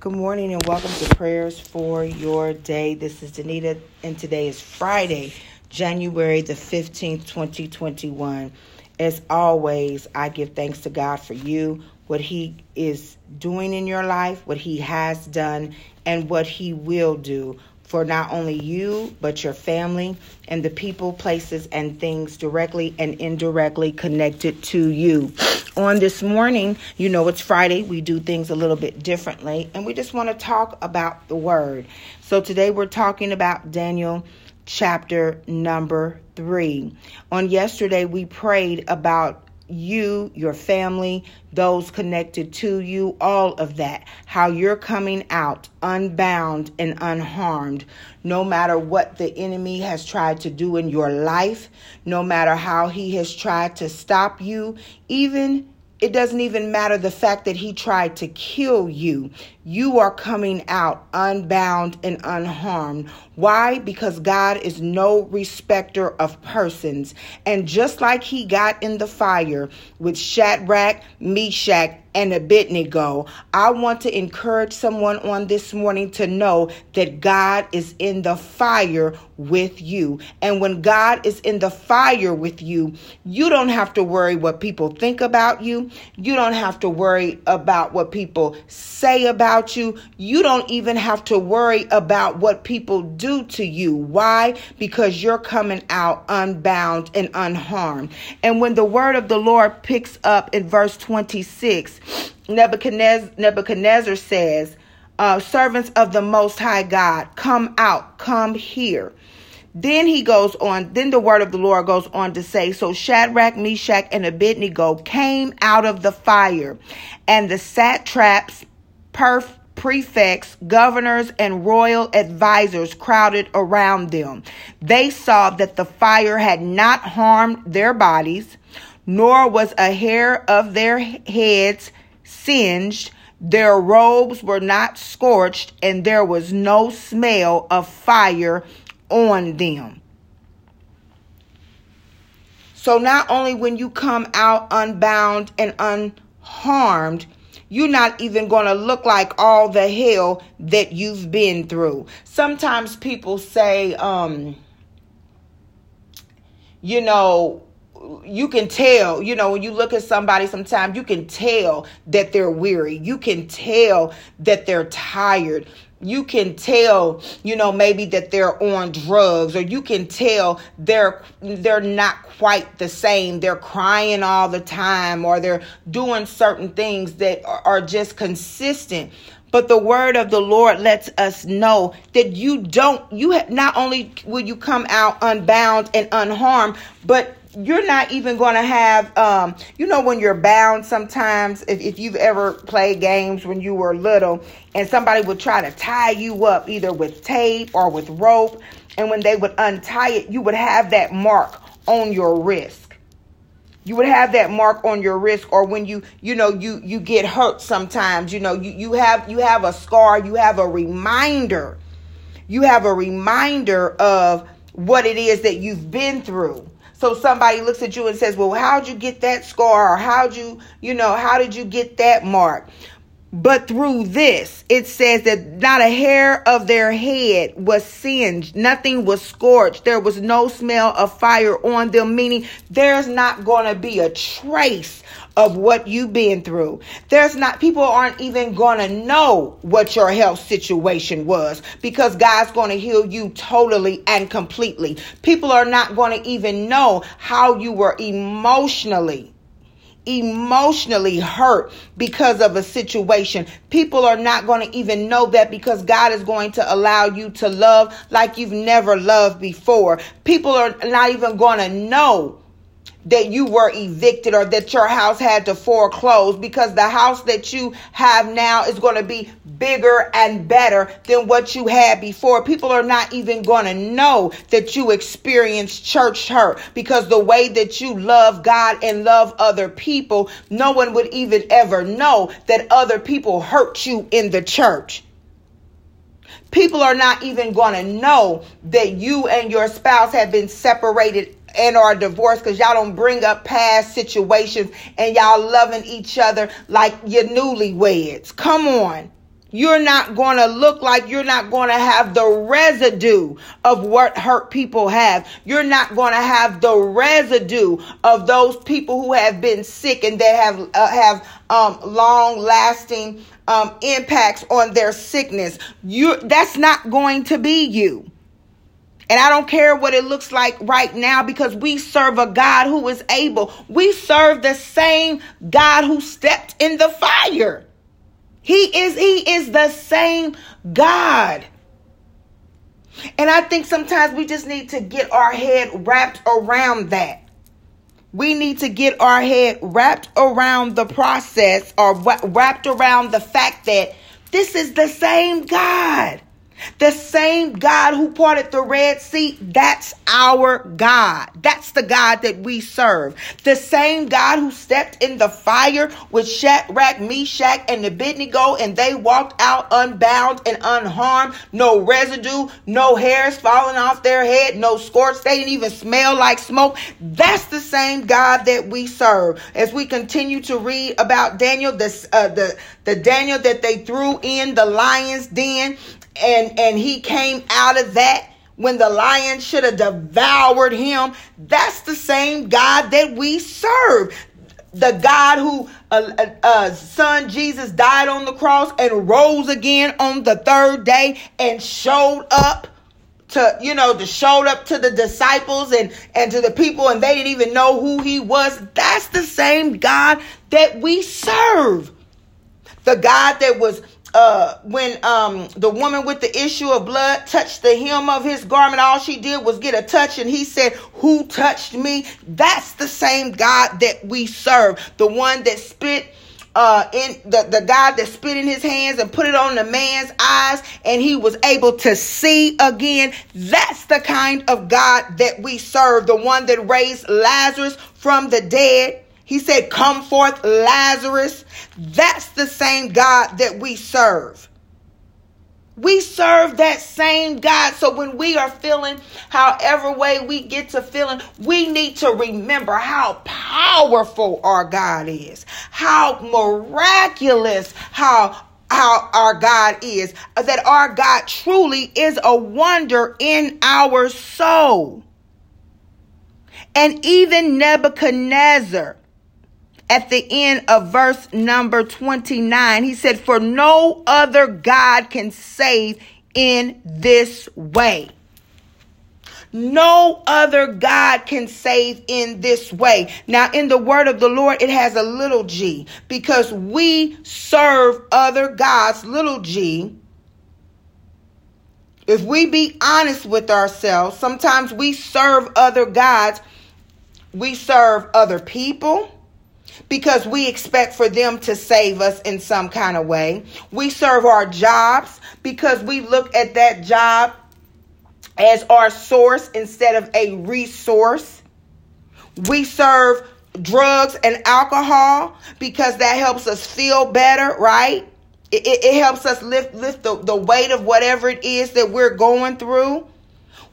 Good morning and welcome to prayers for your day. This is Danita, and today is Friday, January the 15th, 2021. As always, I give thanks to God for you, what He is doing in your life, what He has done, and what He will do for not only you, but your family and the people, places, and things directly and indirectly connected to you. On this morning, you know it's Friday, we do things a little bit differently, and we just want to talk about the word. So today we're talking about Daniel chapter number three. On yesterday, we prayed about you, your family, those connected to you, all of that. How you're coming out unbound and unharmed, no matter what the enemy has tried to do in your life, no matter how he has tried to stop you, even it doesn't even matter the fact that he tried to kill you. You are coming out unbound and unharmed. Why? Because God is no respecter of persons. And just like he got in the fire with Shadrach, Meshach, and Abednego, I want to encourage someone on this morning to know that God is in the fire with you. And when God is in the fire with you, you don't have to worry what people think about you. You don't have to worry about what people say about you. You don't even have to worry about what people do to you. Why? Because you're coming out unbound and unharmed. And when the word of the Lord picks up in verse 26, Nebuchadnezzar, Nebuchadnezzar says, uh, servants of the Most High God, come out, come here. Then he goes on, then the word of the Lord goes on to say, So Shadrach, Meshach, and Abednego came out of the fire, and the satraps, perf, prefects, governors, and royal advisers crowded around them. They saw that the fire had not harmed their bodies, nor was a hair of their heads singed, their robes were not scorched, and there was no smell of fire on them. So, not only when you come out unbound and unharmed, you're not even going to look like all the hell that you've been through. Sometimes people say, um, you know, you can tell, you know, when you look at somebody sometimes, you can tell that they're weary. You can tell that they're tired. You can tell, you know, maybe that they're on drugs or you can tell they're they're not quite the same. They're crying all the time or they're doing certain things that are just consistent. But the word of the Lord lets us know that you don't, you not only will you come out unbound and unharmed, but you're not even going to have um, you know when you're bound sometimes if, if you've ever played games when you were little and somebody would try to tie you up either with tape or with rope and when they would untie it you would have that mark on your wrist. You would have that mark on your wrist or when you you know you you get hurt sometimes you know you you have you have a scar you have a reminder. You have a reminder of what it is that you've been through so somebody looks at you and says, Well, how'd you get that scar? Or how'd you, you know, how did you get that mark? But through this, it says that not a hair of their head was singed, nothing was scorched, there was no smell of fire on them, meaning there's not going to be a trace of what you've been through. There's not, people aren't even to know what your health situation was because God's to heal you totally and completely. People are not to even know how you were emotionally emotionally hurt because of a situation. People are not going to even know that because God is going to allow you to love like you've never loved before. People are not even going to know that you were evicted or that your house had to foreclose because the house that you have now is going to be bigger and better than what you had before. People are not even going to know that you experienced church hurt because the way that you love God and love other people, no one would even ever know that other people hurt you in the church. People are not even going to know that you and your spouse have been separated and are divorced because y'all don't bring up past situations and y'all loving each other like you're newlyweds. Come on. you're not going to look like you're not going to have the residue of what hurt people have. You're not going to have the residue of those people who have been sick and that have uh, have um, long lasting um, impacts on their sickness. You that's not going to be you. And I don't care what it looks like right now because we serve a God who is able. We serve the same God who stepped in the fire. He is he is the same God. And I think sometimes we just need to get our head wrapped around that. We need to get our head wrapped around the process or wrapped around the fact that this is the same God. The same God who parted the Red Sea, that's our God. That's the God that we serve. The same God who stepped in the fire with Shadrach, Meshach, and Abednego, and they walked out unbound and unharmed. No residue, no hairs falling off their head, no scorch. They didn't even smell like smoke. That's the same God that we serve. As we continue to read about Daniel, the, uh, the, the Daniel that they threw in the lion's den, and and he came out of that when the lion should have devoured him. That's the same god that we serve. The god who uh, uh, uh, son jesus died on the cross and rose again on the third day and showed up to you know to showed up to the disciples and and to the people and they didn't even know who he was. That's the same god that we serve. The god that was uh, when um, the woman with the issue of blood touched the hem of his garment, all she did was get a touch, and he said, Who touched me? That's the same God that we serve, the one that spit. Uh, in the, the God that spit in his hands and put it on the man's eyes, and he was able to see again. That's the kind of God that we serve, the one that raised Lazarus from the dead. He said, Come forth, Lazarus. That's the same God that we serve. We serve that same God. So when we are feeling however way we get to feeling, we need to remember how powerful our God is, how miraculous, how how our God is, that our God truly is a wonder in our soul. And even Nebuchadnezzar, at the end of verse number 29. He said, For no other God can save in this way. No other God can save in this way. Now, in the word of the Lord, it has a little g because we serve other gods, little g. If we be honest with ourselves, sometimes we serve other gods. We serve other people because we expect for them to save us in some kind of way. We serve our jobs because we look at that job as our source instead of a resource. We serve drugs and alcohol because that helps us feel better, right? It, it, it helps us lift lift the, the weight of whatever it is that we're going through.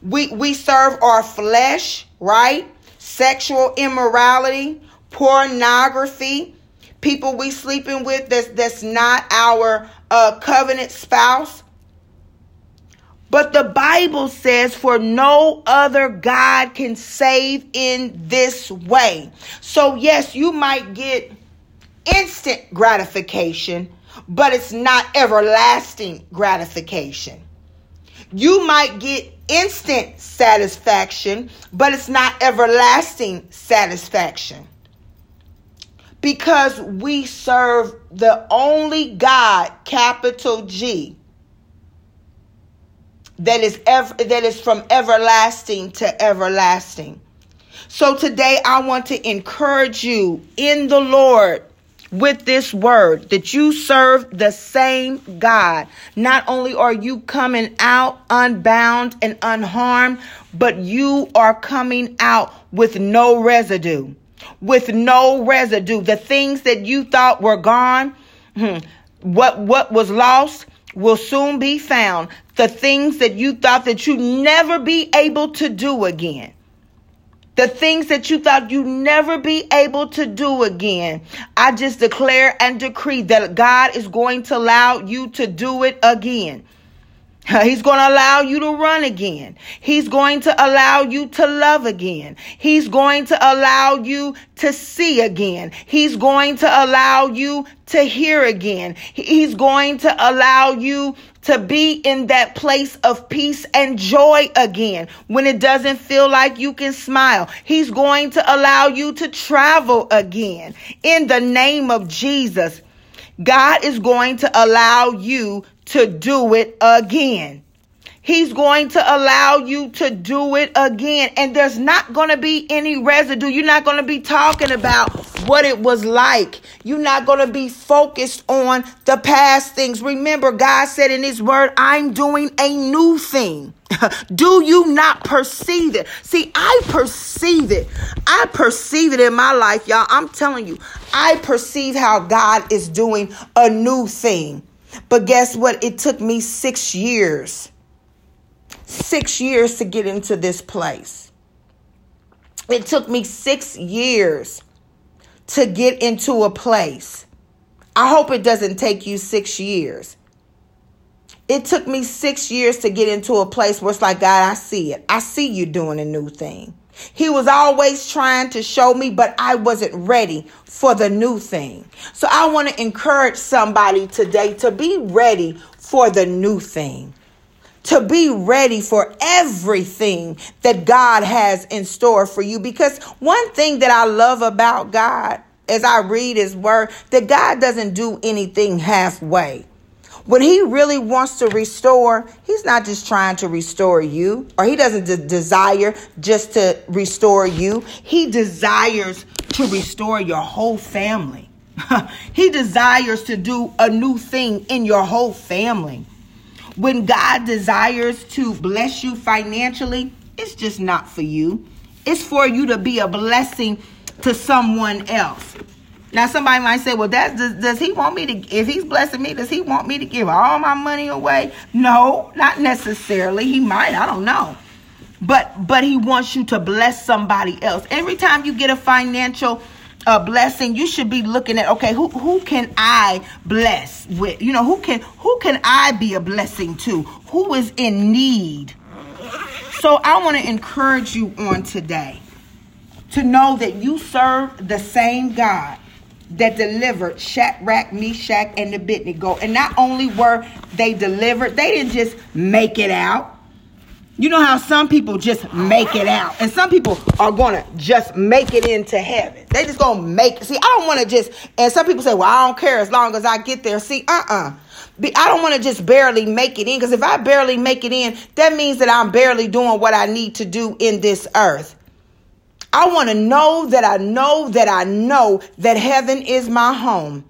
We we serve our flesh, right? Sexual immorality pornography, people we sleeping with that's that's not our uh, covenant spouse. But the Bible says, for no other God can save in this way. So, yes, you might get instant gratification, but it's not everlasting gratification. You might get instant satisfaction, but it's not everlasting satisfaction because we serve the only God, capital G, that is ever that is from everlasting to everlasting. So today I want to encourage you in the Lord with this word that you serve the same God. Not only are you coming out unbound and unharmed, but you are coming out with no residue with no residue. The things that you thought were gone, hmm, what what was lost will soon be found. The things that you thought that you'd never be able to do again. the things that you thought you'd never be able to do again. I just declare and decree that God is going to allow you to do it again. He's going to allow you to run again. He's going to allow you to love again. He's going to allow you to see again. He's going to allow you to hear again. He's going to allow you to be in that place of peace and joy again when it doesn't feel like you can smile. He's going to allow you to travel again in the name of Jesus. God is going to allow you to do it again. He's going to allow you to do it again. And there's not going to be any residue. You're not going to be talking about what it was like. You're not going to be focused on the past things. Remember, God said in His Word, I'm doing a new thing. Do you not perceive it? See, I perceive it. I perceive it in my life, y'all. I'm telling you, I perceive how God is doing a new thing. But guess what? It took me six years, six years to get into this place. It took me six years to get into a place. I hope it doesn't take you six years. It took me six years to get into a place where it's like, God, I see it. I see you doing a new thing. He was always trying to show me, but I wasn't ready for the new thing. So I want to encourage somebody today to be ready for the new thing. To be ready for everything that God has in store for you. Because one thing that I love about God as I read his word, that God doesn't do anything halfway. When he really wants to restore, he's not just trying to restore you, or he doesn't de- desire just to restore you. He desires to restore your whole family. he desires to do a new thing in your whole family. When God desires to bless you financially, it's just not for you. It's for you to be a blessing to someone else. Now somebody might say, well, that does, does he want me to if he's blessing me, does he want me to give all my money away? No, not necessarily. He might, I don't know. But but he wants you to bless somebody else. Every time you get a financial uh, blessing, you should be looking at okay, who who can I bless with? You know, who can who can I be a blessing to? Who is in need? So I want to encourage you on today to know that you serve the same God that delivered Shadrach, Meshach, and Abednego. And not only were they delivered, they didn't just make it out. You know how some people just make it out, and some people are gonna just make it into heaven. They just gonna make. It. See, I don't want to just. And some people say, "Well, I don't care as long as I get there." See, uh, uh-uh. uh I don't want to just barely make it in, because if I barely make it in, that means that I'm barely doing what I need to do in this earth. I want to know that I know that I know that heaven is my home.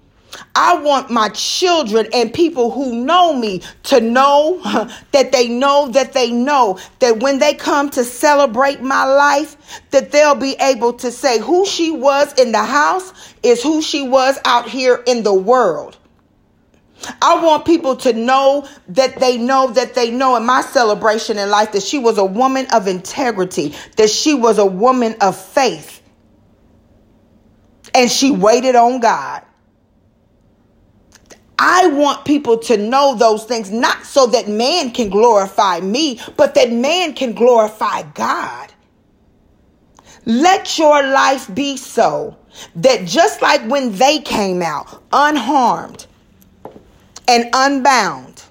I want my children and people who know me to know that they know that they know that when they come to celebrate my life, that they'll be able to say who she was in the house is who she was out here in the world. I want people to know that they know that they know in my celebration in life that she was a woman of integrity, that she was a woman of faith, and she waited on God. I want people to know those things, not so that man can glorify me, but that man can glorify God. Let your life be so that just like when they came out unharmed, and unbound.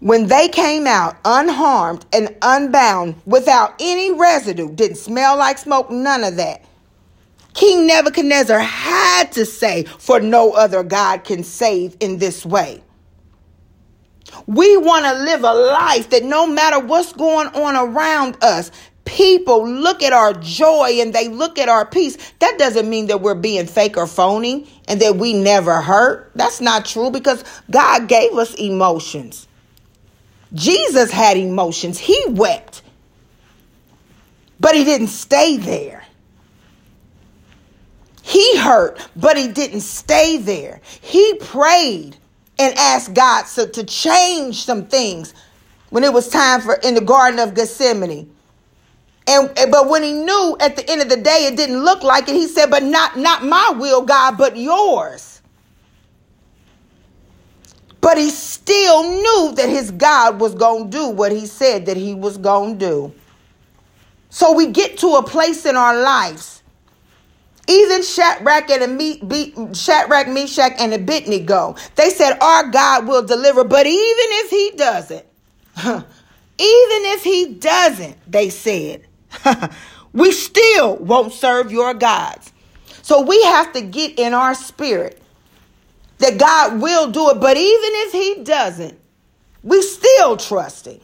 When they came out unharmed and unbound without any residue, didn't smell like smoke, none of that. King Nebuchadnezzar had to say, For no other God can save in this way. We want to live a life that no matter what's going on around us, people look at our joy and they look at our peace, that doesn't mean that we're being fake or phony and that we never hurt. That's not true because God gave us emotions. Jesus had emotions. He wept, but he didn't stay there. He hurt, but he didn't stay there. He prayed and asked God to, to change some things when it was time for in the Garden of Gethsemane And but when he knew at the end of the day it didn't look like it, he said, "But not not my will, God, but yours." But he still knew that his God was going to do what he said that he was going to do. So we get to a place in our lives. Even Shadrach and Me- Shadrach, Meshach, and Abednego, they said, Our God will deliver. But even if he doesn't, even if he doesn't, they said, we still won't serve your gods. So we have to get in our spirit that God will do it. But even if He doesn't, we still trust Him.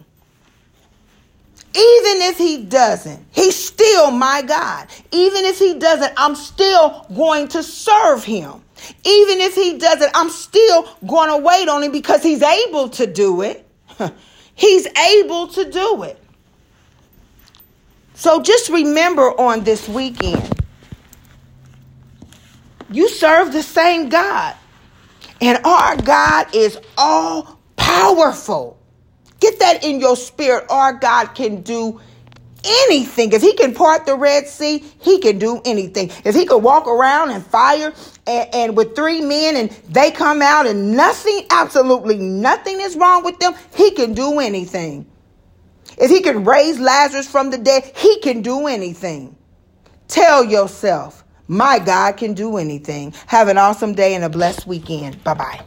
Even if he doesn't, he's still my God. Even if he doesn't, I'm still going to serve him. Even if he doesn't, I'm still going to wait on him because he's able to do it. he's able to do it. So just remember on this weekend, you serve the same God. And our God is all powerful. Get that in your spirit. Our God can do anything. If he can part the Red Sea, he can do anything. If he could walk around and fire and, and, with three men and they come out and nothing, absolutely nothing is wrong with them, he can do anything. If he can raise Lazarus from the dead, he can do anything. Tell yourself, my God can do anything. Have an awesome day and a blessed weekend. Bye bye.